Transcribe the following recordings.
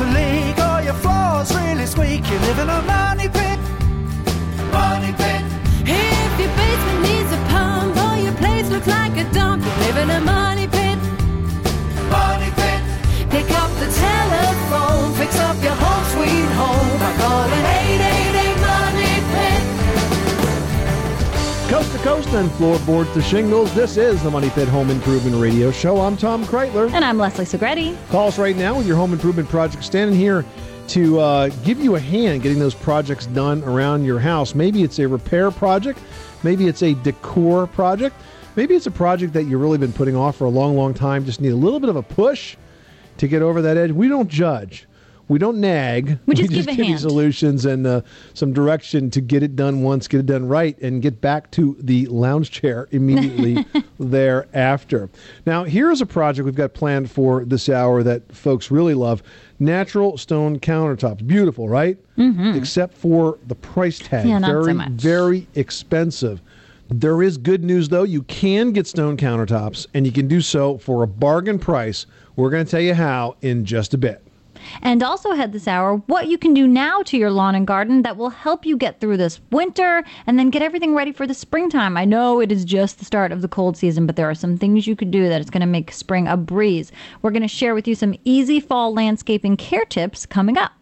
to leak or your floor's really squeaky. Living on. Money Coast and floorboards to shingles. This is the Money Pit Home Improvement Radio Show. I'm Tom Kraeutler. And I'm Leslie Segrete. Call us right now with your home improvement project. Standing here to uh, give you a hand getting those projects done around your house. Maybe it's a repair project, maybe it's a decor project, maybe it's a project that you've really been putting off for a long, long time. Just need a little bit of a push to get over that edge. We don't judge. We don't nag. We just give a give you hand. solutions and uh, some direction to get it done once, get it done right, and get back to the lounge chair immediately thereafter. Now, here's a project we've got planned for this hour that folks really love natural stone countertops. Beautiful, right? Mm-hmm. Except for the price tag. Yeah, not so very, much. very expensive. There is good news, though. You can get stone countertops, and you can do so for a bargain price. We're going to tell you how in just a bit. And also ahead this hour, what you can do now to your lawn and garden that will help you get through this winter and then get everything ready for the springtime. I know it is just the start of the cold season, but there are some things you could do that is going to make spring a breeze. We're going to share with you some easy fall landscaping care tips coming up.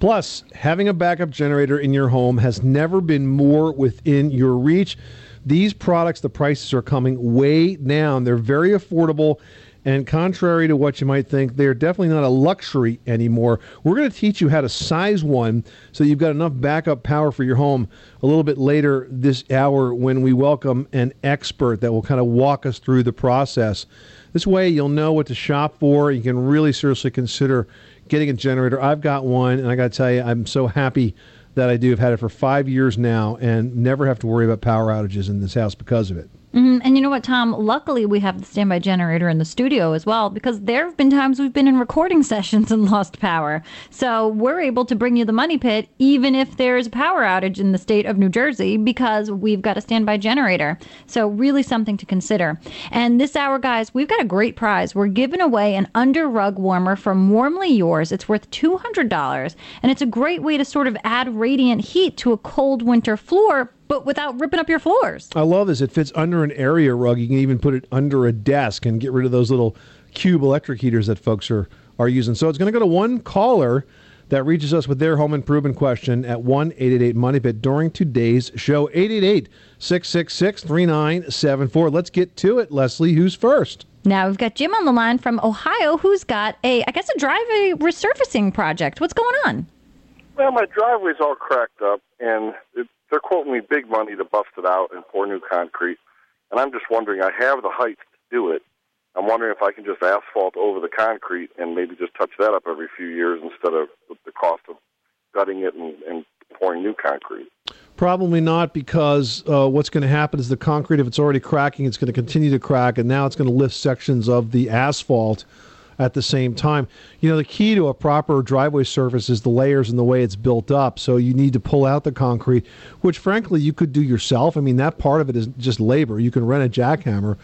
Plus, having a backup generator in your home has never been more within your reach. These products, the prices are coming way down. They're very affordable. And contrary to what you might think, they're definitely not a luxury anymore. We're going to teach you how to size one so you've got enough backup power for your home a little bit later this hour when we welcome an expert that will kind of walk us through the process. This way, you'll know what to shop for. You can really seriously consider getting a generator. I've got one, and I got to tell you, I'm so happy that I do. I've had it for five years now and never have to worry about power outages in this house because of it. Mhm. And you know what, Tom? Luckily, we have the standby generator in the studio as well because there have been times we've been in recording sessions and lost power. So we're able to bring you the money pit even if there's a power outage in the state of New Jersey because we've got a standby generator. So, really something to consider. And this hour, guys, we've got a great prize. We're giving away an under rug warmer from Warmly Yours. It's worth $200, and it's a great way to sort of add radiant heat to a cold winter floor. But without ripping up your floors. I love this. It fits under an area rug. You can even put it under a desk and get rid of those little cube electric heaters that folks are, are using. So it's going to go to one caller that reaches us with their home improvement question at 1 888 Money Pit during today's show. 888 666 3974. Let's get to it. Leslie, who's first? Now we've got Jim on the line from Ohio who's got a, I guess, a driveway resurfacing project. What's going on? Well, my driveway's all cracked up, and it, they're quoting me big money to bust it out and pour new concrete. And I'm just wondering, I have the height to do it. I'm wondering if I can just asphalt over the concrete and maybe just touch that up every few years instead of the- cost of gutting it and, and pouring new concrete. Probably not, because uh, what's going to happen is the concrete, if it's already cracking, it's going to continue to crack, and now it's going to lift sections of the asphalt at the same time. You know, the key to a proper driveway surface is the layers and the way it's built up. So you need to pull out the concrete, which frankly you could do yourself. I mean, that part of it is just labor. You can rent a jackhammer,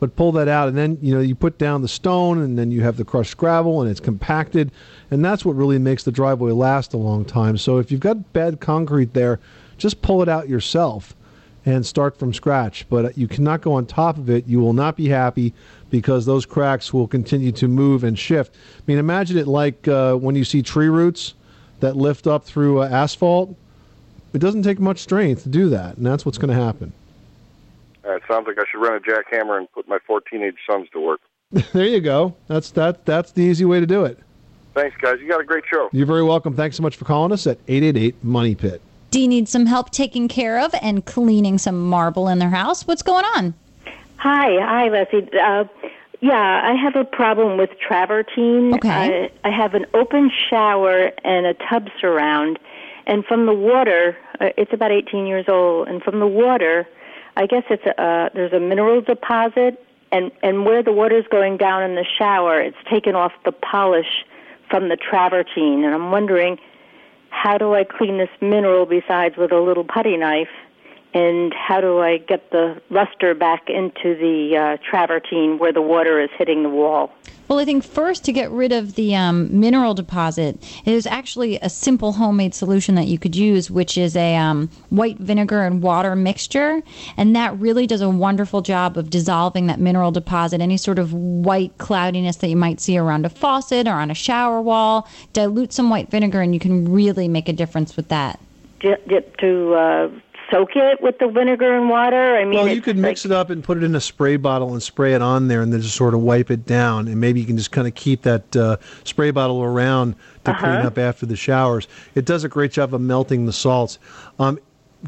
but pull that out, and then you know you put down the stone, and then you have the crushed gravel, and it's compacted, and that's what really makes the driveway last a long time. So if you've got bad concrete there, just pull it out yourself and start from scratch. But you cannot go on top of it. You will not be happy because those cracks will continue to move and shift. I mean, imagine it like uh, when you see tree roots that lift up through uh, asphalt. It doesn't take much strength to do that, and that's what's going to happen. Uh, it sounds like I should rent a jackhammer and put my four teenage sons to work. there you go. That's that. That's the easy way to do it. Thanks, guys. You got a great show. You're very welcome. Thanks so much for calling us at 888 Money Pit. Do you need some help taking care of and cleaning some marble in their house? What's going on? Hi, hi, Leslie. Uh, yeah, I have a problem with travertine. Okay. I, I have an open shower and a tub surround, and from the water, uh, it's about 18 years old, and from the water, I guess it's a, uh, there's a mineral deposit, and and where the water's going down in the shower, it's taken off the polish from the travertine, and I'm wondering how do I clean this mineral besides with a little putty knife? And how do I get the luster back into the uh, travertine where the water is hitting the wall? Well, I think first to get rid of the um, mineral deposit, it is actually a simple homemade solution that you could use, which is a um, white vinegar and water mixture. And that really does a wonderful job of dissolving that mineral deposit, any sort of white cloudiness that you might see around a faucet or on a shower wall. Dilute some white vinegar, and you can really make a difference with that. J- to uh, soak it with the vinegar and water? I mean, Well, you could mix like- it up and put it in a spray bottle and spray it on there, and then just sort of wipe it down. And maybe you can just kind of keep that uh, spray bottle around to clean Uh-huh. up after the showers. It does a great job of melting the salts. Um,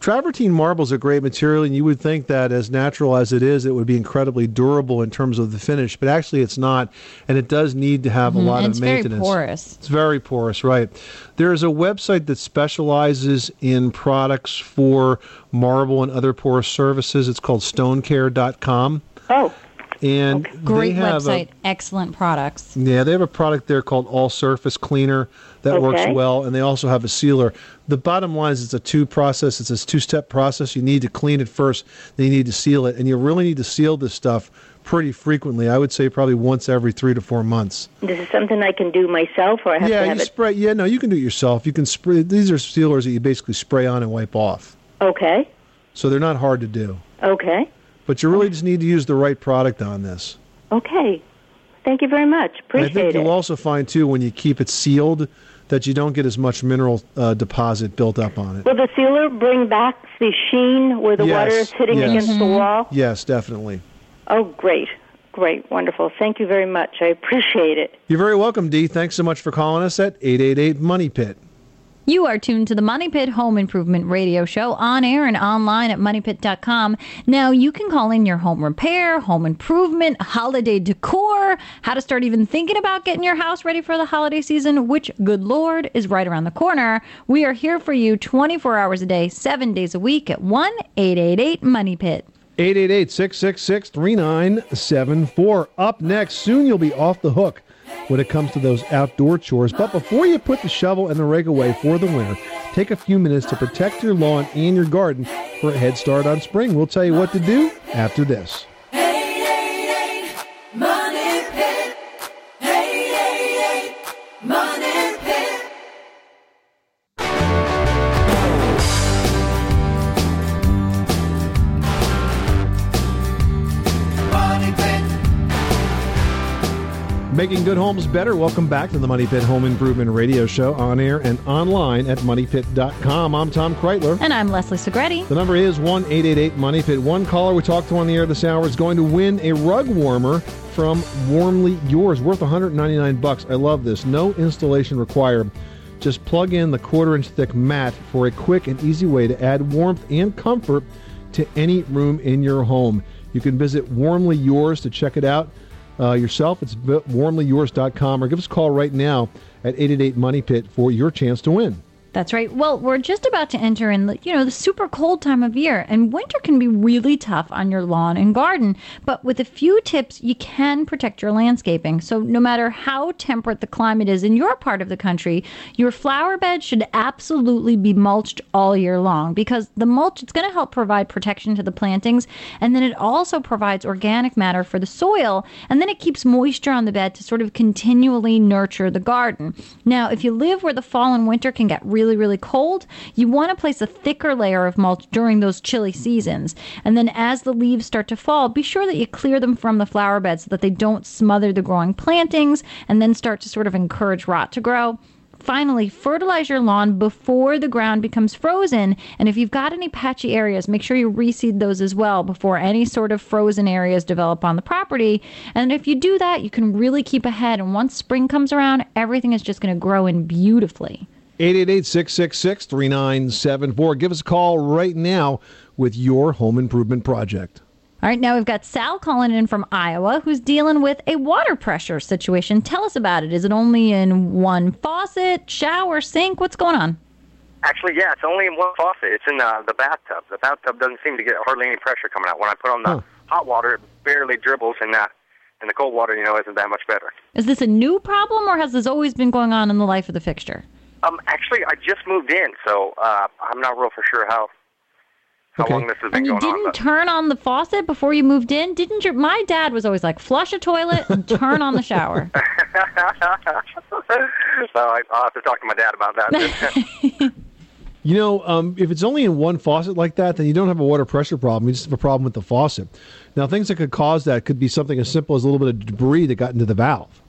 travertine marble is a great material, and you would think that as natural as it is, it would be incredibly durable in terms of the finish. But actually, it's not, and it does need to have a mm-hmm. lot and of it's very maintenance. porous. It's very porous, right? There is a website that specializes in products for marble and other porous surfaces. It's called stonecare.com. Oh, And Great they have website, A, excellent products. yeah, they have a product there called All Surface Cleaner that works well, and they also have a sealer. The bottom line is it's a two process. It's a two step process. You need to clean it first, then you need to seal it, and you really need to seal this stuff pretty frequently. I would say probably once every three to four months. this is something I can do myself, or I have yeah, to have Yeah, you it. spray. Yeah, no, you can do it yourself. You can spray. These are sealers that you basically spray on and wipe off, Okay, so they're not hard to do. okay, But you really just need to use the right product on this. okay. Thank you very much. Appreciate And I think it. you'll also find too when you keep it sealed that you don't get as much mineral uh, deposit built up on it. Will the sealer bring back the sheen where the Yes, water is hitting yes. against the wall? Yes, definitely. Oh, great, great, wonderful. Thank you very much. I appreciate it. You're very welcome, Dee. Thanks so much for calling us at 888 Money Pit. You are tuned to the Money Pit Home Improvement Radio Show on air and online at moneypit.com. Now, you can call in your home repair, home improvement, holiday decor, how to start even thinking about getting your house ready for the holiday season, which, good Lord, is right around the corner. We are here for you 24 hours a day, seven days a week at 1 888 Money Pit. 888 666 3974. Up next, soon you'll be off the hook when it comes to those outdoor chores. But before you put the shovel and the rake away for the winter, take a few minutes to protect your lawn and your garden for a head start on spring. We'll tell you what to do after this. Making good homes better. Welcome back to the Money Pit Home Improvement Radio Show on air and online at moneypit.com. I'm Tom Kraeutler. And I'm Leslie Segrete. The number is 1 888 Money Pit. One caller we talked to on the air this hour is going to win a rug warmer from Warmly Yours, worth 199 bucks. I love this. No installation required. Just plug in the quarter inch thick mat for a quick and easy way to add warmth and comfort to any room in your home. You can visit Warmly Yours to check it out uh, yourself. It's warmlyyours.com or give us a call right now at 888 Money Pit for your chance to win. That's right. Well, we're just about to enter in, you know, the super cold time of year, and winter can be really tough on your lawn and garden. But with a few tips, you can protect your landscaping. So no matter how temperate the climate is in your part of the country, your flower bed should absolutely be mulched all year long because the mulch it's going to help provide protection to the plantings, and then it also provides organic matter for the soil, and then it keeps moisture on the bed to sort of continually nurture the garden. Now, if you live where the fall and winter can get really, really really cold, you want to place a thicker layer of mulch during those chilly seasons. And then as the leaves start to fall, be sure that you clear them from the flower bed so that they don't smother the growing plantings and then start to sort of encourage rot to grow. Finally, fertilize your lawn before the ground becomes frozen. And if you've got any patchy areas, make sure you reseed those as well before any sort of frozen areas develop on the property. And if you do that, you can really keep ahead. And once spring comes around, everything is just going to grow in beautifully. 888 666 3974. Give us a call right now with your home improvement project. All right, now we've got Sal calling in from Iowa who's dealing with a water pressure situation. Tell us about it. Is it only in one faucet, shower, sink? What's going on? Actually, yeah, it's only in one faucet. It's in uh, the bathtub. The bathtub doesn't seem to get hardly any pressure coming out. When I put on the Huh. hot water, it barely dribbles, and uh, and the cold water, you know, isn't that much better. Is this a new problem or has this always been going on in the life of the fixture? Um, actually, I just moved in, so uh, I'm not real for sure how how Okay. long this has been And you going on. You didn't but- turn on the faucet before you moved in, didn't your? My dad was always like, flush a toilet and turn on the shower. so I, I'll have to talk to my dad about that. You know, um, if it's only in one faucet like that, then you don't have a water pressure problem. You just have a problem with the faucet. Now, things that could cause that could be something as simple as a little bit of debris that got into the valve,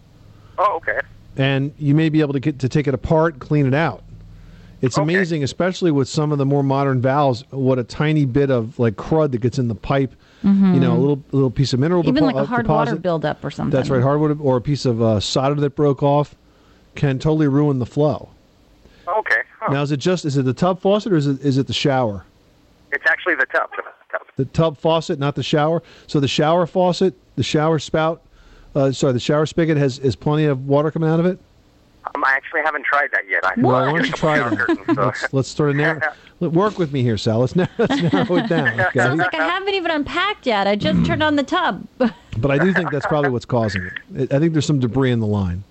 oh, okay. And you may be able to get to take it apart, clean it out. It's Okay. amazing, especially with some of the more modern valves, what a tiny bit of like crud that gets in the pipe. You know, a little little piece of mineral Mm-hmm. Even depo- like a uh, hard water buildup or something. That's right, hardwood or a piece of uh, solder that broke off can totally ruin the flow. Okay. Huh. Now, is it just is it the tub faucet or is it is it the shower? It's actually the tub. tub. The tub faucet, not the shower. So the shower faucet, the shower spout, uh, sorry, the shower spigot has is plenty of water coming out of it. Um, I actually haven't tried that yet. I Well, I why don't you try shower that? curtains, so- Let's let's sort of narrow. work with me here, Sal. Let's, narrow, let's narrow it down. Sounds like I haven't even unpacked yet. I just turned on the tub. But I do think that's probably what's causing it. I I think there's some debris in the line.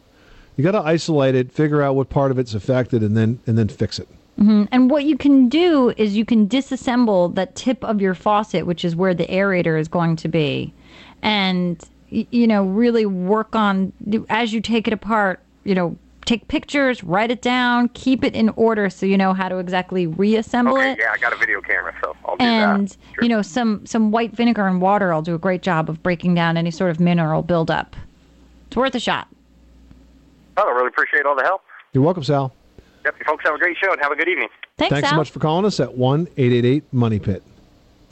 You got to isolate it, figure out what part of it's affected, and then and then fix it. And what you can do is you can disassemble that tip of your faucet, which is where the aerator is going to be, and y- you know really work on as you take it apart. You know, take pictures, write it down, keep it in order so you know how to exactly reassemble okay, it. yeah, I got a video camera, so I'll do And that. Sure. you know, some some white vinegar and water will do a great job of breaking down any sort of mineral buildup. It's worth a shot. Oh, I really appreciate all the help. You're welcome, Sal. Yep, you folks have a great show and have a good evening. Thanks, Thanks so much for calling us at one eight eight eight Money Pit.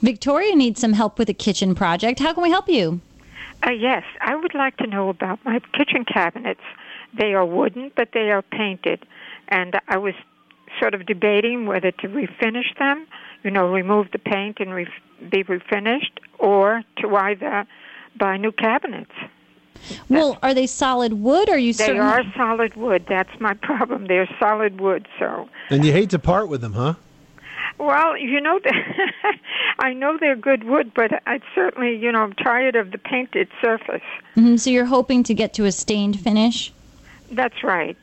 Victoria needs some help with a kitchen project. How can we help you? Uh, yes, I would like to know about my kitchen cabinets. They are wooden, but they are painted. And I was sort of debating whether to refinish them, you know, remove the paint and re- be refinished, or to either buy new cabinets. Well, are they solid wood? Or are you They certain? are solid wood. That's my problem. They're solid wood, so. And you hate to part with them, huh? Well, you know, I know they're good wood, but I certainly, you know, I'm tired of the painted surface. Mhm, so you're hoping to get to a stained finish? That's right.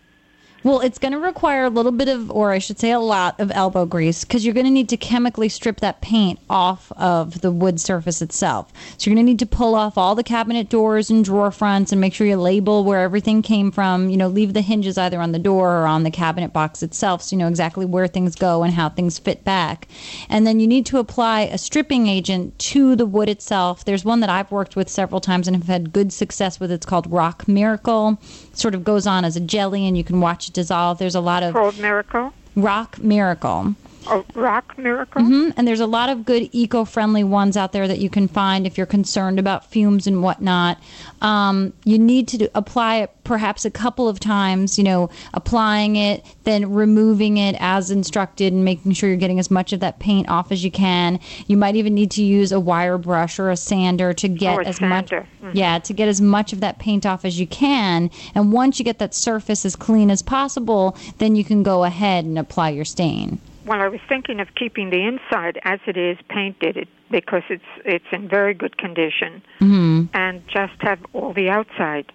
Well, it's going to require a little bit of, or I should say a lot of elbow grease because you're going to need to chemically strip that paint off of the wood surface itself. So you're going to need to pull off all the cabinet doors and drawer fronts and make sure you label where everything came from. You know, leave the hinges either on the door or on the cabinet box itself so you know exactly where things go and how things fit back. And then you need to apply a stripping agent to the wood itself. There's one that I've worked with several times and have had good success with. It's called Rock Miracle. It Sort of goes on as a jelly and you can watch dissolve. There's a lot of Called Miracle. Rock Miracle. Oh, Rock Miracle. hmm And there's a lot of good eco friendly ones out there that you can find if you're concerned about fumes and whatnot. Um, you need to do, apply it perhaps a couple of times, you know, applying it, then removing it as instructed and making sure you're getting as much of that paint off as you can. You might even need to use a wire brush or a sander to get Oh, a as much sander. Mhm. yeah, to get as much of that paint off as you can. And once you get that surface as clean as possible, then you can go ahead and apply your stain. Well, I was thinking of keeping the inside as it is painted it, because it's it's in very good condition, hmm and just have all the outside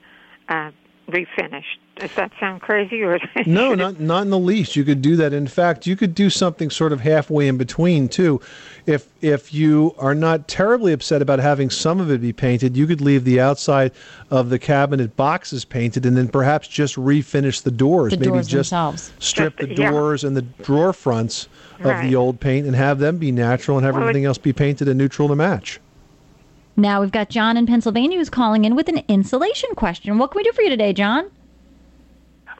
uh, refinished. Does that sound crazy or No, should it- not not in the least. You could do that. In fact, you could do something sort of halfway in between too. If if you are not terribly upset about having some of it be painted, you could leave the outside of the cabinet boxes painted, and then perhaps just refinish the doors. The Maybe doors just themselves. strip Just- the yeah. doors and the drawer fronts of Right. the old paint and have them be natural, and have Well, it- everything else be painted and neutral to match. Now we've got John in Pennsylvania who's calling in with an insulation question. What can we do for you today, John?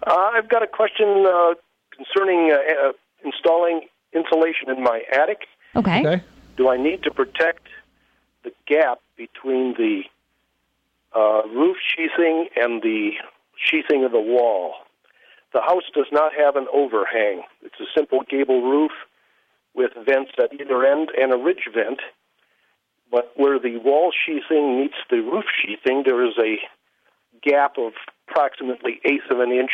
Uh, I've got a question uh, concerning uh, uh, installing insulation in my attic. Okay. Okay. Do I need to protect the gap between the uh, roof sheathing and the sheathing of the wall? The house does not have an overhang. It's a simple gable roof with vents at either end and a ridge vent. But where the wall sheathing meets the roof sheathing, there is a gap of approximately eighth of an inch.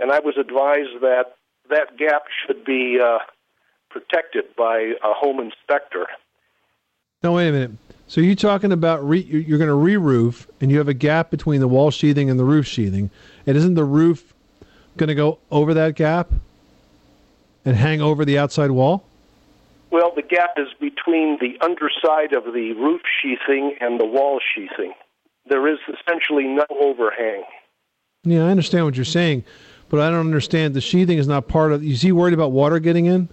And I was advised that that gap should be uh, protected by a home inspector. No, wait a minute. So you're talking about re- you're you're going to re-roof, and you have a gap between the wall sheathing and the roof sheathing, and isn't the roof going to go over that gap and hang over the outside wall? Well, the gap is between the underside of the roof sheathing and the wall sheathing. There is essentially no overhang. Yeah, I understand what you're saying, but I don't understand. The sheathing is not part of. Is he worried about water getting in?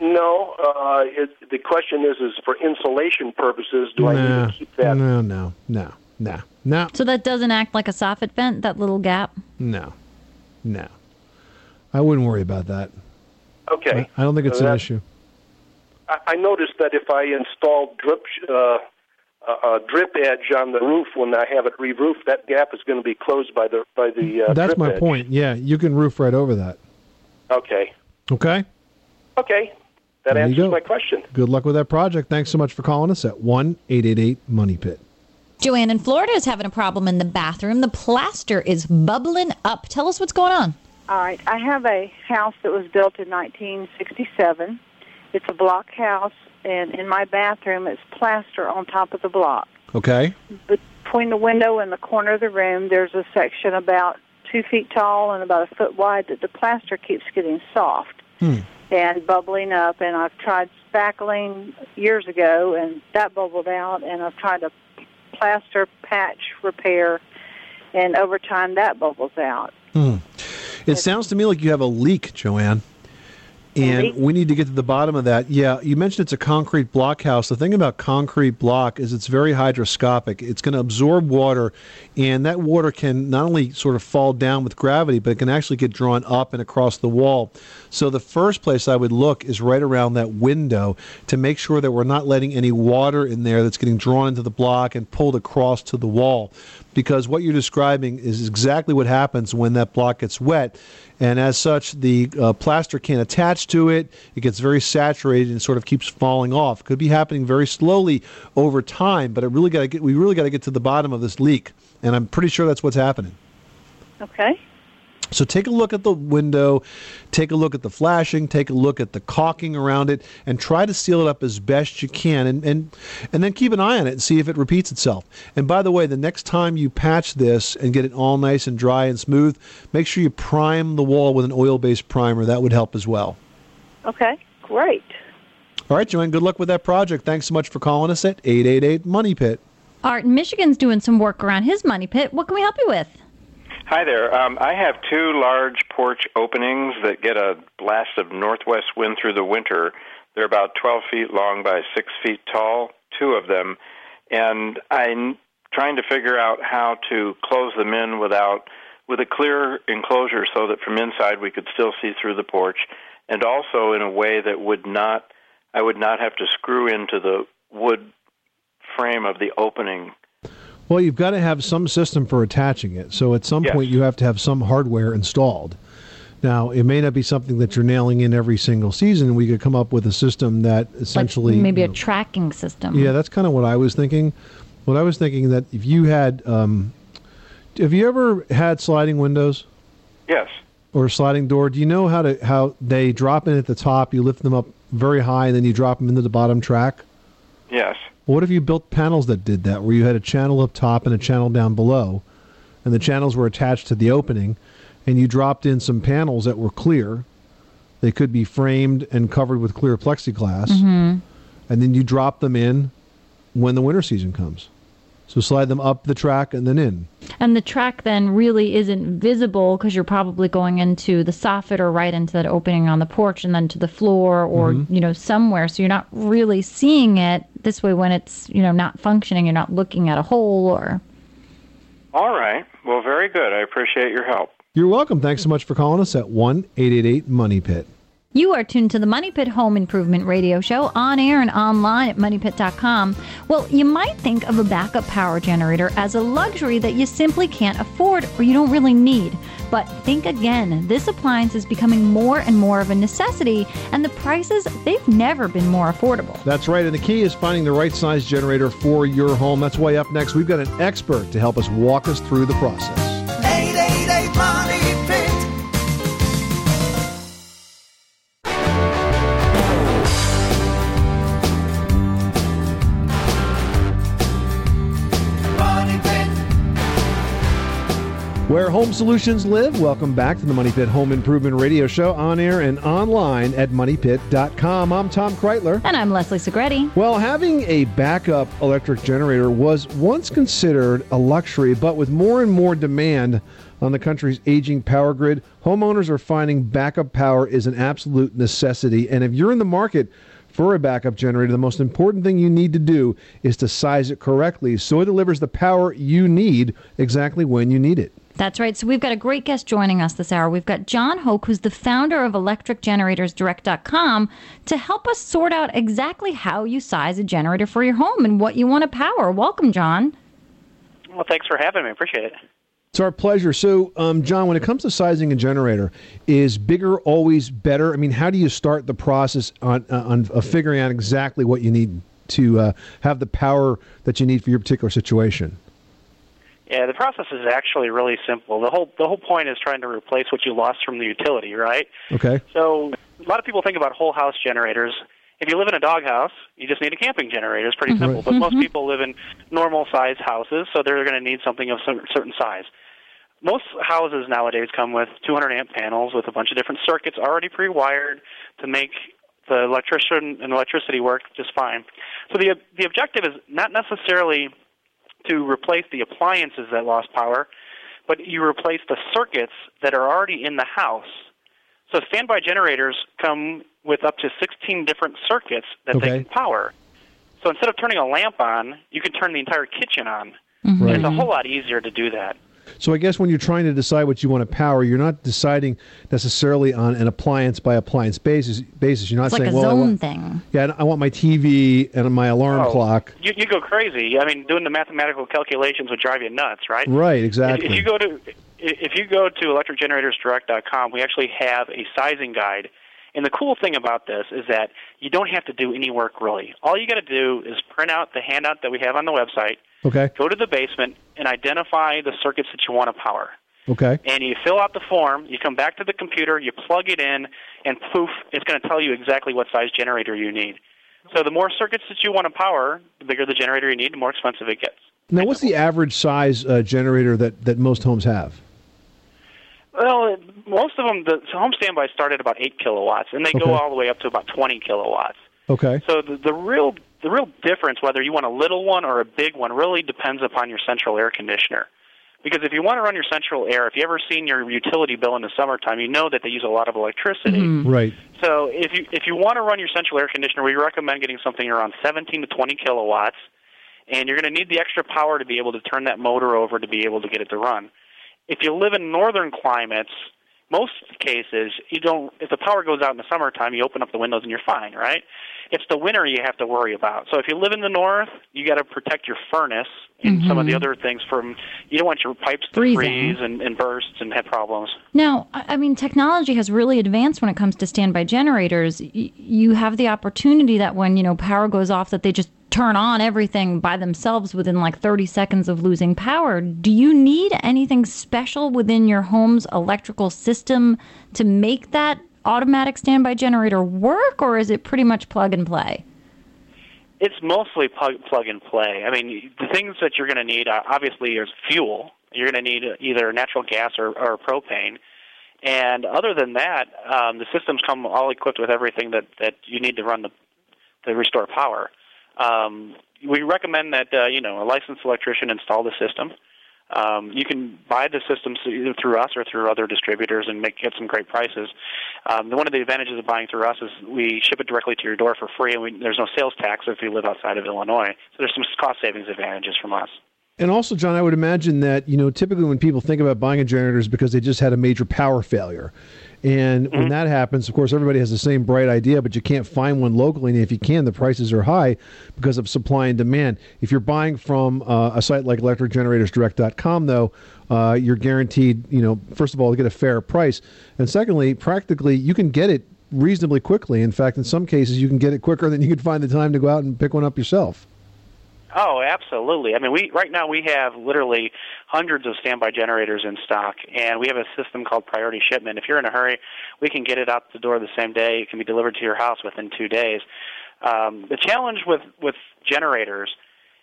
No, uh, it, the question is, is for insulation purposes, do I need to keep that? No, no, no, no, no, So that doesn't act like a soffit vent, that little gap? no, no. I wouldn't worry about that. Okay. I don't think it's So an issue. I, I noticed that if I install drip uh, a, a drip edge on the roof when I have it re-roofed, that gap is going to be closed by the by the. Uh, That's drip my edge. point. Yeah, you can roof right over that. Okay. Okay. Okay. That There you answers my question. Good luck with that project. Thanks so much for calling us at one eight eight eight Money Pit. Joanne in Florida is having a problem in the bathroom. The plaster is bubbling up. Tell us what's going on. All right. I have a house that was built in 1967. It's a block house, and in my bathroom, it's plaster on top of the block. Okay. Between the window and the corner of the room, there's a section about two feet tall and about a foot wide that the plaster keeps getting soft Hmm. and bubbling up. And I've tried spackling years ago, and that bubbled out. And I've tried a plaster patch repair, and over time, that bubbles out. Hmm. It sounds to me like you have a leak, Joanne. And we need to get to the bottom of that. Yeah, you mentioned it's a concrete block house. The thing about concrete block is it's very hydroscopic. It's going to absorb water, and that water can not only sort of fall down with gravity, but it can actually get drawn up and across the wall. So the first place I would look is right around that window to make sure that we're not letting any water in there that's getting drawn into the block and pulled across to the wall. Because what you're describing is exactly what happens when that block gets wet. And as such, the uh, plaster can't attach to it. It gets very saturated and sort of keeps falling off. Could be happening very slowly over time, but it really got to get. We really got to get to the bottom of this leak, and I'm pretty sure that's what's happening. Okay. So take a look at the window, take a look at the flashing, take a look at the caulking around it, and try to seal it up as best you can, and and and then keep an eye on it and see if it repeats itself. And by the way, the next time you patch this and get it all nice and dry and smooth, make sure you prime the wall with an oil-based primer. That would help as well. Okay. Great. All right, Joanne. Good luck with that project. Thanks so much for calling us at eight eight eight Money Pit. Art in Michigan's doing some work around his money pit. What can we help you with? Hi there. Um, I have two large porch openings that get a blast of northwest wind through the winter. They're about 12 feet long by 6 feet tall, two of them. And I'm trying to figure out how to close them in without with a clear enclosure so that from inside we could still see through the porch and also in a way that would not I would not have to screw into the wood frame of the opening Well, you've got to have some system for attaching it. So at some point, you have to have some hardware installed. Now, it may not be something that you're nailing in every single season. We could come up with a system that essentially like maybe you a know, tracking system. Yeah, that's kind of what I was thinking. What I was thinking that if you had, um, have you ever had sliding windows Yes. or a sliding door? Do you know how to how they drop in at the top? You lift them up very high, and then you drop them into the bottom track. Yes. What if you built panels that did that, where you had a channel up top and a channel down below, and the channels were attached to the opening, and you dropped in some panels that were clear? They could be framed and covered with clear plexiglass, hmm and then you drop them in when the winter season comes. So slide them up the track and then in. And the track then really isn't visible because you're probably going into the soffit or right into that opening on the porch and then to the floor or, Mhm. you know, somewhere. So you're not really seeing it this way when it's, you know, not functioning. You're not looking at a hole or. All right. Well, very good. I appreciate your help. You're welcome. Thanks so much for calling us at one eight eight eight Money Pit. You are tuned to the Money Pit Home Improvement Radio Show on air and online at moneypit.com. Well, you might think of a backup power generator as a luxury that you simply can't afford or you don't really need. But think again. This appliance is becoming more and more of a necessity, and the prices, they've never been more affordable. That's right, and the key is finding the right size generator for your home. That's why up next we've got an expert to help us walk us through the process. Where home solutions live? Welcome back to the Money Pit Home Improvement Radio Show on air and online at moneypit.com. I'm Tom Kraeutler. And I'm Leslie Segrete. Well, having a backup electric generator was once considered a luxury, but with more and more demand on the country's aging power grid, homeowners are finding backup power is an absolute necessity. And if you're in the market for a backup generator, the most important thing you need to do is to size it correctly so it delivers the power you need exactly when you need it. That's right. So we've got a great guest joining us this hour. We've got John Hoke, who's the founder of electricgeneratorsdirect.com, to help us sort out exactly how you size a generator for your home and what you want to power. Welcome, John. Well, thanks for having me. Appreciate it. It's our pleasure. So, um, John, when it comes to sizing a generator, is bigger always better? I mean, how do you start the process on, uh, on uh, figuring out exactly what you need to uh, have the power that you need for your particular situation? Yeah, the process is actually really simple. The whole the whole point is trying to replace what you lost from the utility, right? Okay. So a lot of people think about whole house generators. If you live in a doghouse, you just need a camping generator. It's pretty Mm-hmm. simple. Right. But most Mhm. people live in normal size houses, so they're going to need something of some certain size. Most houses nowadays come with 200 amp panels with a bunch of different circuits already pre-wired to make the electrician and electricity work just fine. So the the objective is not necessarily to replace the appliances that lost power, but you replace the circuits that are already in the house. So standby generators come with up to 16 different circuits that they can power. So instead of turning a lamp on, you can turn the entire kitchen on. Mhm. And it's a whole lot easier to do that. So, I guess when you're trying to decide what you want to power, you're not deciding necessarily on an appliance by appliance basis. Basis, you're not It's like saying, a "Well, I want, thing. yeah, I want my TV and my alarm Oh, clock." You, you go crazy. I mean, doing the mathematical calculations would drive you nuts, right? Right, If, exactly. if you go to if you go to electricgeneratorsdirect.com, we actually have a sizing guide. And the cool thing about this is that you don't have to do any work really. All you got to do is print out the handout that we have on the website, Okay. go to the basement, and identify the circuits that you want to power. Okay. And you fill out the form, you come back to the computer, you plug it in, and poof, it's going to tell you exactly what size generator you need. So the more circuits that you want to power, the bigger the generator you need, the more expensive it gets. Now, what's the average size uh, generator that, that most homes have? Well, most of them, the so home standby start at about eight kilowatts, and they Okay. go all the way up to about twenty kilowatts. Okay. So the, the real the real difference, whether you want a little one or a big one, really depends upon your central air conditioner. Because if you want to run your central air, if you ever seen your utility bill in the summertime, you know that they use a lot of electricity. Mm-hmm. Right. So if you if you want to run your central air conditioner, we recommend getting something around 17 to 20 kilowatts, and you're going to need the extra power to be able to turn that motor over to be able to get it to run. If you live in northern climates, most cases you don't. If the power goes out in the summertime, you open up the windows and you're fine, right? It's the winter you have to worry about. So if you live in the north, you got to protect your furnace and some of the Mhm. other things from. You don't want your pipes to Freezing. freeze and, and burst and have problems. Now, I I mean, technology has really advanced when it comes to standby generators. Y- you have the opportunity that when you know power goes off, that they just turn on everything by themselves within like 30 seconds of losing power. Do you need anything special within your home's electrical system to make that automatic standby generator work, or is it pretty much plug and play? It's mostly plug, plug and play. I mean, the things that you're going to need, are, obviously, is fuel. You're going to need either natural gas or, or propane. And other than that, um, the systems come all equipped with everything that, that you need to run the to restore power. Um, we recommend that uh, you know a licensed electrician install the system. Um, you can buy the systems either through us or through other distributors and make get some great prices. Um, one of the advantages of buying through us is we ship it directly to your door for free, and we, there's no sales tax if you live outside of Illinois. So there's some cost savings advantages from us. And also, John, I would imagine that you know typically when people think about buying a generator is because they just had a major power failure, and when that happens, of course, everybody has the same bright idea, but you can't find one locally. And if you can, the prices are high because of supply and demand. If you're buying from uh, a site like ElectricGeneratorsDirect.com, though, uh, you're guaranteed, you know, first of all, to get a fair price, and secondly, practically, you can get it reasonably quickly. In fact, in some cases, you can get it quicker than you can find the time to go out and pick one up yourself. Oh, absolutely. I mean, we right now we have literally hundreds of standby generators in stock, and we have a system called priority shipment. If you're in a hurry, we can get it out the door the same day. It can be delivered to your house within two days. Um, the challenge with with generators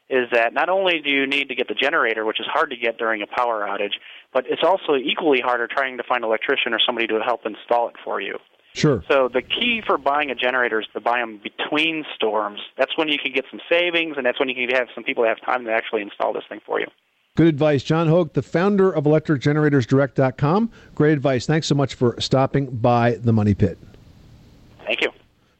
is that not only do you need to get the generator, which is hard to get during a power outage, but it's also equally harder trying to find an electrician or somebody to help install it for you. Sure. So the key for buying a generator is to buy them between storms. That's when you can get some savings, and that's when you can have some people that have time to actually install this thing for you. Good advice. John Hogue, the founder of electricgeneratorsdirect.com. Great advice. Thanks so much for stopping by the Money Pit. Thank you.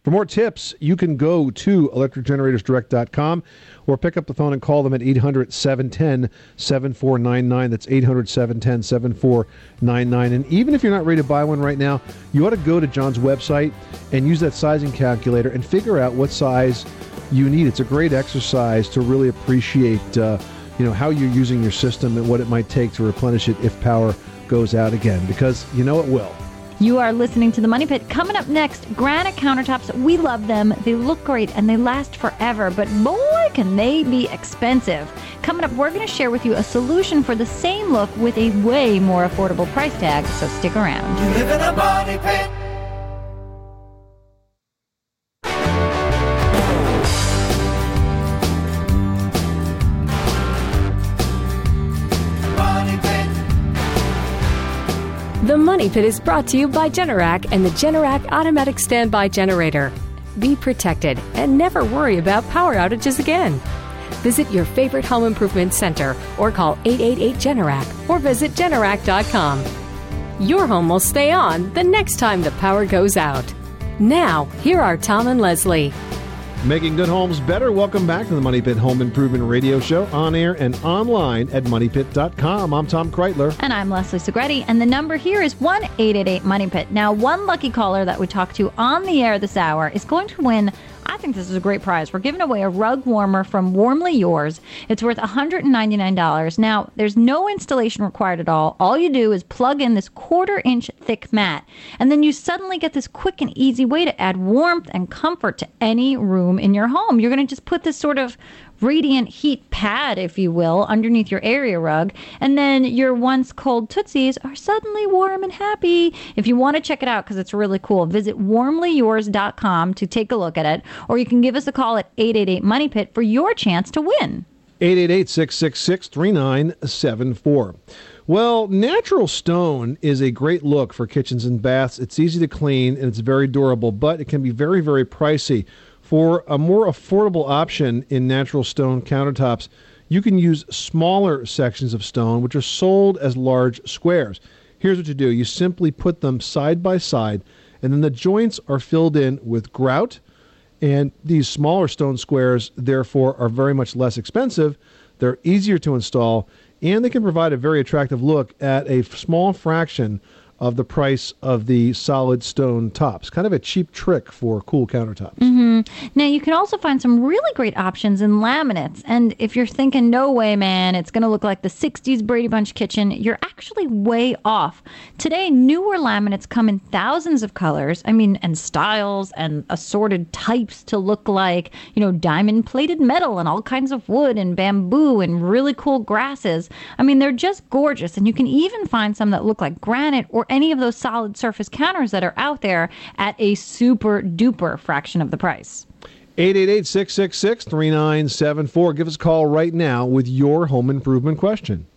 For more tips, you can go to electricgeneratorsdirect.com or pick up the phone and call them at 800 710 7499. That's 800 710 7499. And even if you're not ready to buy one right now, you ought to go to John's website and use that sizing calculator and figure out what size you need. It's a great exercise to really appreciate uh, you know how you're using your system and what it might take to replenish it if power goes out again because you know it will. You are listening to the Money Pit. Coming up next, granite countertops. We love them. They look great and they last forever, but boy, can they be expensive. Coming up, we're going to share with you a solution for the same look with a way more affordable price tag, so stick around. Money Pit is brought to you by Generac and the Generac Automatic Standby Generator. Be protected and never worry about power outages again. Visit your favorite home improvement center or call 888 Generac or visit Generac.com. Your home will stay on the next time the power goes out. Now, here are Tom and Leslie. Making good homes better. Welcome back to the Money Pit Home Improvement Radio Show on air and online at moneypit.com. I'm Tom Kraeutler. And I'm Leslie Segrete, and the number here is 1 888 Money Pit. Now, one lucky caller that we talked to on the air this hour is going to win. I think this is a great prize. We're giving away a rug warmer from Warmly Yours. It's worth $199. Now, there's no installation required at all. All you do is plug in this quarter inch thick mat, and then you suddenly get this quick and easy way to add warmth and comfort to any room in your home. You're going to just put this sort of radiant heat pad, if you will, underneath your area rug, and then your once cold Tootsies are suddenly warm and happy. If you want to check it out because it's really cool, visit warmlyyours.com to take a look at it, or you can give us a call at 888 Money Pit for your chance to win. 888 666 3974. Well, natural stone is a great look for kitchens and baths. It's easy to clean and it's very durable, but it can be very, very pricey. For a more affordable option in natural stone countertops, you can use smaller sections of stone, which are sold as large squares. Here's what you do you simply put them side by side, and then the joints are filled in with grout. And these smaller stone squares, therefore, are very much less expensive. They're easier to install, and they can provide a very attractive look at a small fraction of the price of the solid stone tops. Kind of a cheap trick for cool countertops. hmm Now, you can also find some really great options in laminates. And if you're thinking, no way, man, it's going to look like the 60s Brady Bunch kitchen, you're actually way off. Today, newer laminates come in thousands of colors, I mean, and styles and assorted types to look like, you know, diamond plated metal and all kinds of wood and bamboo and really cool grasses. I mean, they're just gorgeous. And you can even find some that look like granite or any of those solid surface counters that are out there at a super duper fraction of the price. 888 666 3974. Give us a call right now with your home improvement question.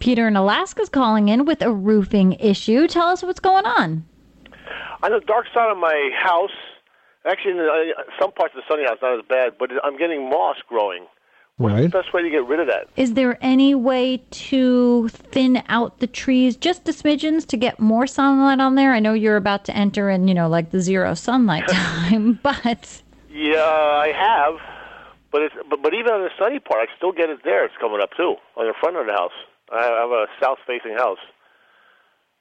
Peter in Alaska is calling in with a roofing issue. Tell us what's going on. On the dark side of my house, actually, in the, uh, some parts of the sunny house not as bad, but I'm getting moss growing. Right. The best way to get rid of that? Is there any way to thin out the trees just a smidgens to get more sunlight on there? I know you're about to enter in, you know, like the zero sunlight time, but Yeah, I have, but it's but, but even on the sunny part, I still get it there. It's coming up too on the front of the house. I have a south-facing house,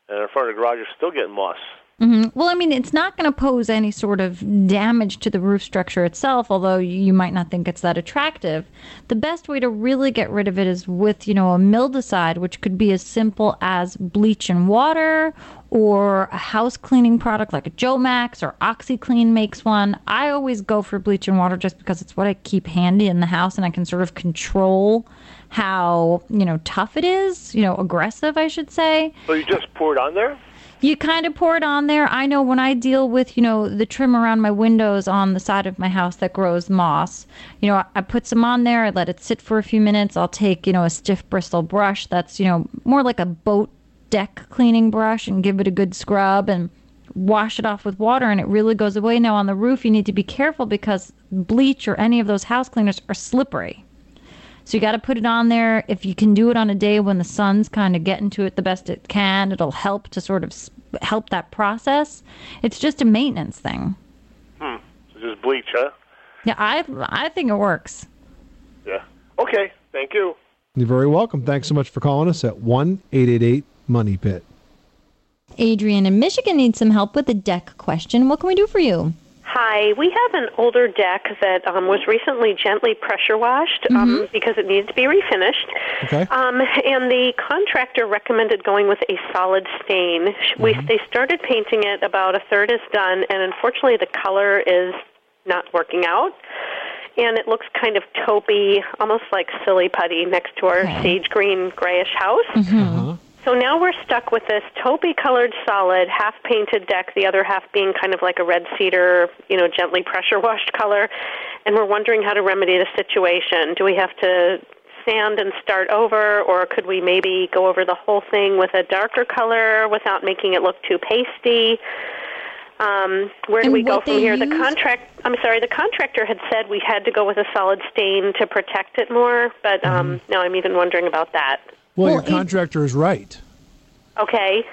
and in front of the garage, you're still getting moss. Hmm well, I mean, it's not going to pose any sort of damage to the roof structure itself, although you might not think it's that attractive. The best way to really get rid of it is with, you know, a mildewcide, which could be as simple as bleach and water or a house cleaning product like a Jomax or OxiClean makes one. I always go for bleach and water just because it's what I keep handy in the house and I can sort of control how, you know, tough it is, you know, aggressive, I should say. So you just pour it on there? You kind of pour it on there. I know when I deal with, you know, the trim around my windows on the side of my house that grows moss, you know, I, I put some on there, I let it sit for a few minutes. I'll take, you know, a stiff bristle brush that's, you know, more like a boat deck cleaning brush and give it a good scrub and wash it off with water and it really goes away. Now on the roof you need to be careful because bleach or any of those house cleaners are slippery. So you got to put it on there. If you can do it on a day when the sun's kind of getting to it the best it can, it'll help to sort of help that process. It's just a maintenance thing. Hmm. So just bleach, huh? Yeah, I I think it works. Yeah. Okay. Thank you. You're very welcome. Thanks so much for calling us at one eight eight eight Money Pit. Adrian in Michigan needs some help with a deck question. What can we do for you? Hi, we have an older deck that um, was recently gently pressure washed um, because it needed to be refinished. Okay. Um, and the contractor recommended going with a solid stain. We they started painting it about a third is done, and unfortunately the color is not working out. And it looks kind of taupey, almost like silly putty next to our sage green grayish house. So now we're stuck with this taupey colored solid, half painted deck, the other half being kind of like a red cedar, you know, gently pressure washed color. And we're wondering how to remedy the situation. Do we have to sand and start over, or could we maybe go over the whole thing with a darker color without making it look too pasty? Um, where do And we go from here? The contract, I'm sorry, the contractor had said we had to go with a solid stain to protect it more, but um, now I'm even wondering about that. Well, your contractor is right. Okay.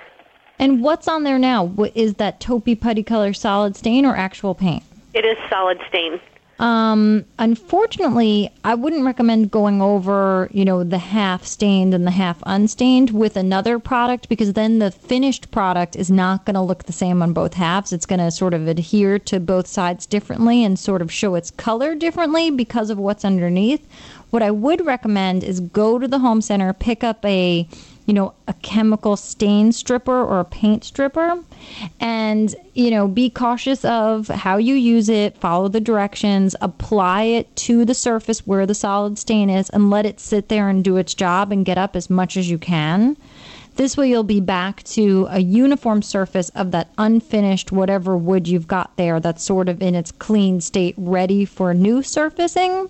And what's on there now? What, is that taupey putty color solid stain or actual paint? It is solid stain. Um, unfortunately, I wouldn't recommend going over, you know, the half stained and the half unstained with another product because then the finished product is not going to look the same on both halves. It's going to sort of adhere to both sides differently and sort of show its color differently because of what's underneath. What I would recommend is go to the home center, pick up a you know, a chemical stain stripper or a paint stripper. And, you know, be cautious of how you use it, follow the directions, apply it to the surface where the solid stain is, and let it sit there and do its job and get up as much as you can. This way, you'll be back to a uniform surface of that unfinished whatever wood you've got there that's sort of in its clean state, ready for new surfacing.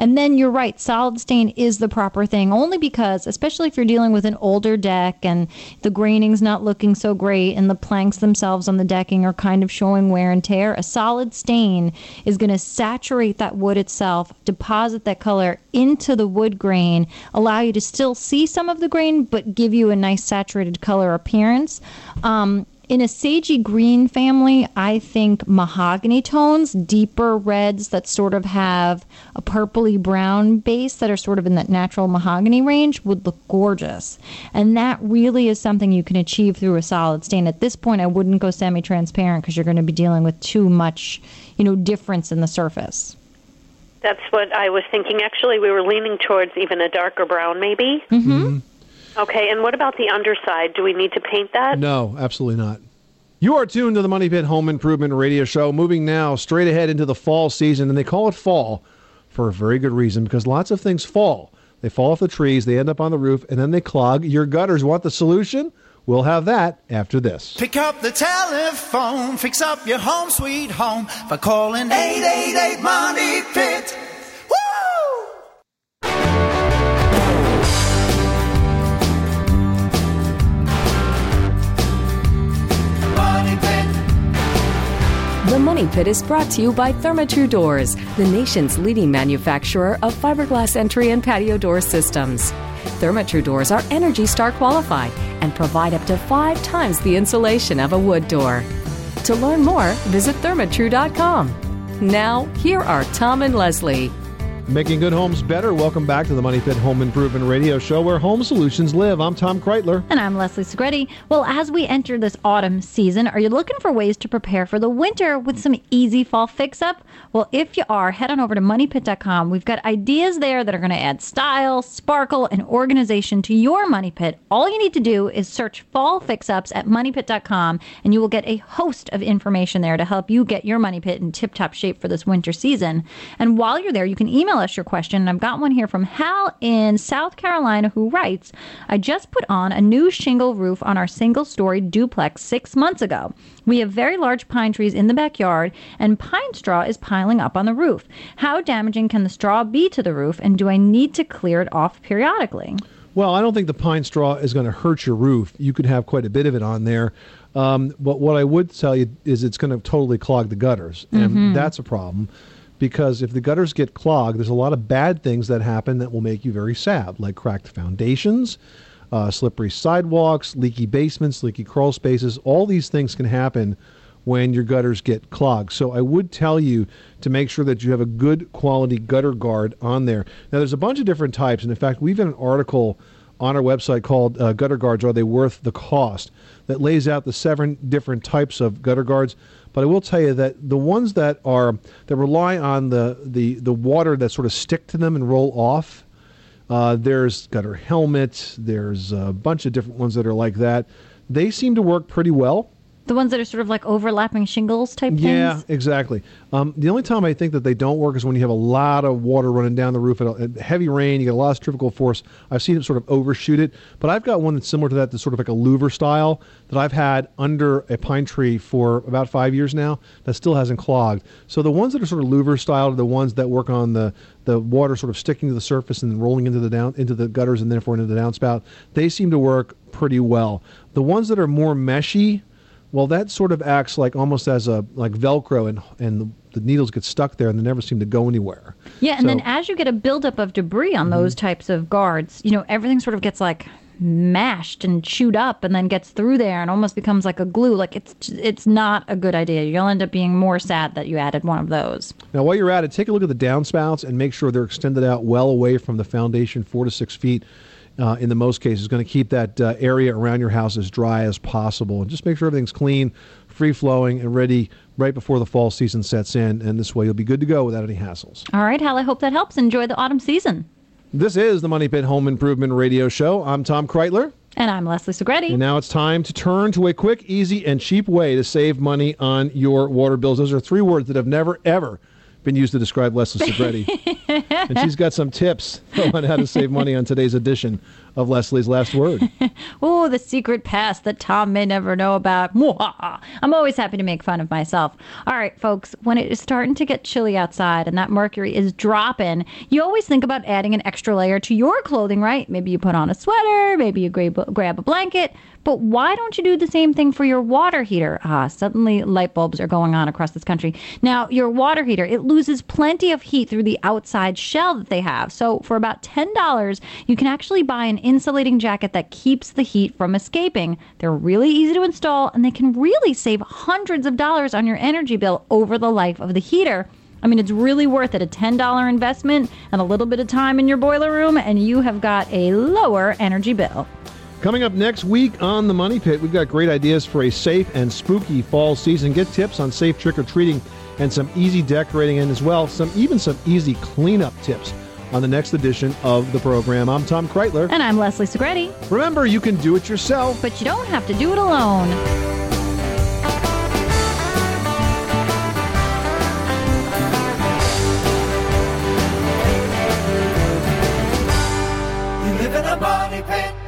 And then you're right, solid stain is the proper thing, only because, especially if you're dealing with an older deck and the graining's not looking so great and the planks themselves on the decking are kind of showing wear and tear, a solid stain is going to saturate that wood itself, deposit that color into the wood grain, allow you to still see some of the grain, but give you a nice saturated color appearance. Um, in a sagey green family, I think mahogany tones, deeper reds that sort of have a purpley brown base that are sort of in that natural mahogany range would look gorgeous. And that really is something you can achieve through a solid stain. At this point, I wouldn't go semi transparent because you're going to be dealing with too much, you know, difference in the surface. That's what I was thinking. Actually, we were leaning towards even a darker brown, maybe. Mm-hmm. Okay, and what about the underside? Do we need to paint that? No, absolutely not. You are tuned to the Money Pit Home Improvement Radio Show. Moving now straight ahead into the fall season, and they call it fall for a very good reason because lots of things fall. They fall off the trees, they end up on the roof, and then they clog your gutters. Want the solution? We'll have that after this. Pick up the telephone, fix up your home sweet home by calling 888 Money Pit. Money Pit is brought to you by Therma-Tru Doors, the nation's leading manufacturer of fiberglass entry and patio door systems. Therma-Tru Doors are Energy Star qualified and provide up to five times the insulation of a wood door. To learn more, visit thermatru.com. Now, here are Tom and Leslie. Making good homes better. Welcome back to the Money Pit Home Improvement Radio Show where home solutions live. I'm Tom Kraeutler. And I'm Leslie Segrete. Well, as we enter this autumn season, are you looking for ways to prepare for the winter with some easy fall fix up? Well, if you are, head on over to moneypit.com. We've got ideas there that are going to add style, sparkle, and organization to your money pit. All you need to do is search fall fix ups at moneypit.com, and you will get a host of information there to help you get your money pit in tip top shape for this winter season. And while you're there, you can email us your question. And I've got one here from Hal in South Carolina who writes I just put on a new shingle roof on our single story duplex six months ago. We have very large pine trees in the backyard, and pine straw is piling up on the roof. How damaging can the straw be to the roof, and do I need to clear it off periodically? Well, I don't think the pine straw is going to hurt your roof. You could have quite a bit of it on there. Um, but what I would tell you is it's going to totally clog the gutters. And that's a problem because if the gutters get clogged, there's a lot of bad things that happen that will make you very sad, like cracked foundations, uh, slippery sidewalks, leaky basements, leaky crawl spaces. All these things can happen when your gutters get clogged. So I would tell you to make sure that you have a good quality gutter guard on there. Now, there's a bunch of different types, and in fact, we've got an article on our website called uh, "Gutter Guards: Are They Worth the Cost?" that lays out the seven different types of gutter guards. But I will tell you that the ones that are that rely on the the the water that sort of stick to them and roll off. Uh, there's gutter helmet. There's a bunch of different ones that are like that. They seem to work pretty well. The ones that are sort of like overlapping shingles type Yeah, things. exactly. Um, the only time I think that they don't work is when you have a lot of water running down the roof at, heavy rain. You get a lot of centrifugal force. I've seen it sort of overshoot it, but I've got one that's similar to that. That's sort of like a louver style that I've had under a pine tree for about five years now. That still hasn't clogged. So the ones that are sort of louver style are the ones that work on the the water sort of sticking to the surface and then rolling into the down into the gutters and therefore into the downspout. They seem to work pretty well. The ones that are more meshy, well, that sort of acts like almost as a like Velcro, and and the, the needles get stuck there, and they never seem to go anywhere. Yeah, and So- then as you get a buildup of debris on mm-hmm. those types of guards, you know, everything sort of gets like mashed and chewed up and then gets through there and almost becomes like a glue. Like it's it's not a good idea. You'll end up being more sad that you added one of those. Now, while you're at it, take a look at the downspouts and make sure they're extended out well away from the foundation, four to six feet. Uh, in the most cases, going to keep that uh, area around your house as dry as possible, and just make sure everything's clean, free flowing, and ready right before the fall season sets in. And this way, you'll be good to go without any hassles. All right, Hal, I hope that helps. Enjoy the autumn season. This is the Money Pit Home Improvement Radio Show. I'm Tom Kraeutler. And I'm Leslie Segrete. And now it's time to turn to a quick, easy, and cheap way to save money on your water bills. Those are three words that have never, ever been used to describe Leslie Segrete. and she's got some tips on how to save money on today's edition of Leslie's Last Word. Oh, the secret past that Tom may never know about. I'm always happy to make fun of myself. All right, folks, when it is starting to get chilly outside and that mercury is dropping, you always think about adding an extra layer to your clothing, right? Maybe you put on a sweater, maybe you grab, grab a blanket. But why don't you do the same thing for your water heater? Ah, suddenly light bulbs are going on across this country. Now, your water heater, it loses plenty of heat through the outside shell that they have. So, for about $10, you can actually buy an insulating jacket that keeps the heat from escaping. They're really easy to install and they can really save hundreds of dollars on your energy bill over the life of the heater. I mean, it's really worth it. A $10 investment and a little bit of time in your boiler room, and you have got a lower energy bill. Coming up next week on The Money Pit, we've got great ideas for a safe and spooky fall season. Get tips on safe trick or treating and some easy decorating, and as well, some even some easy cleanup tips on the next edition of the program. I'm Tom Kraeutler. And I'm Leslie Segrete. Remember, you can do it yourself. But you don't have to do it alone. You live in a money pit.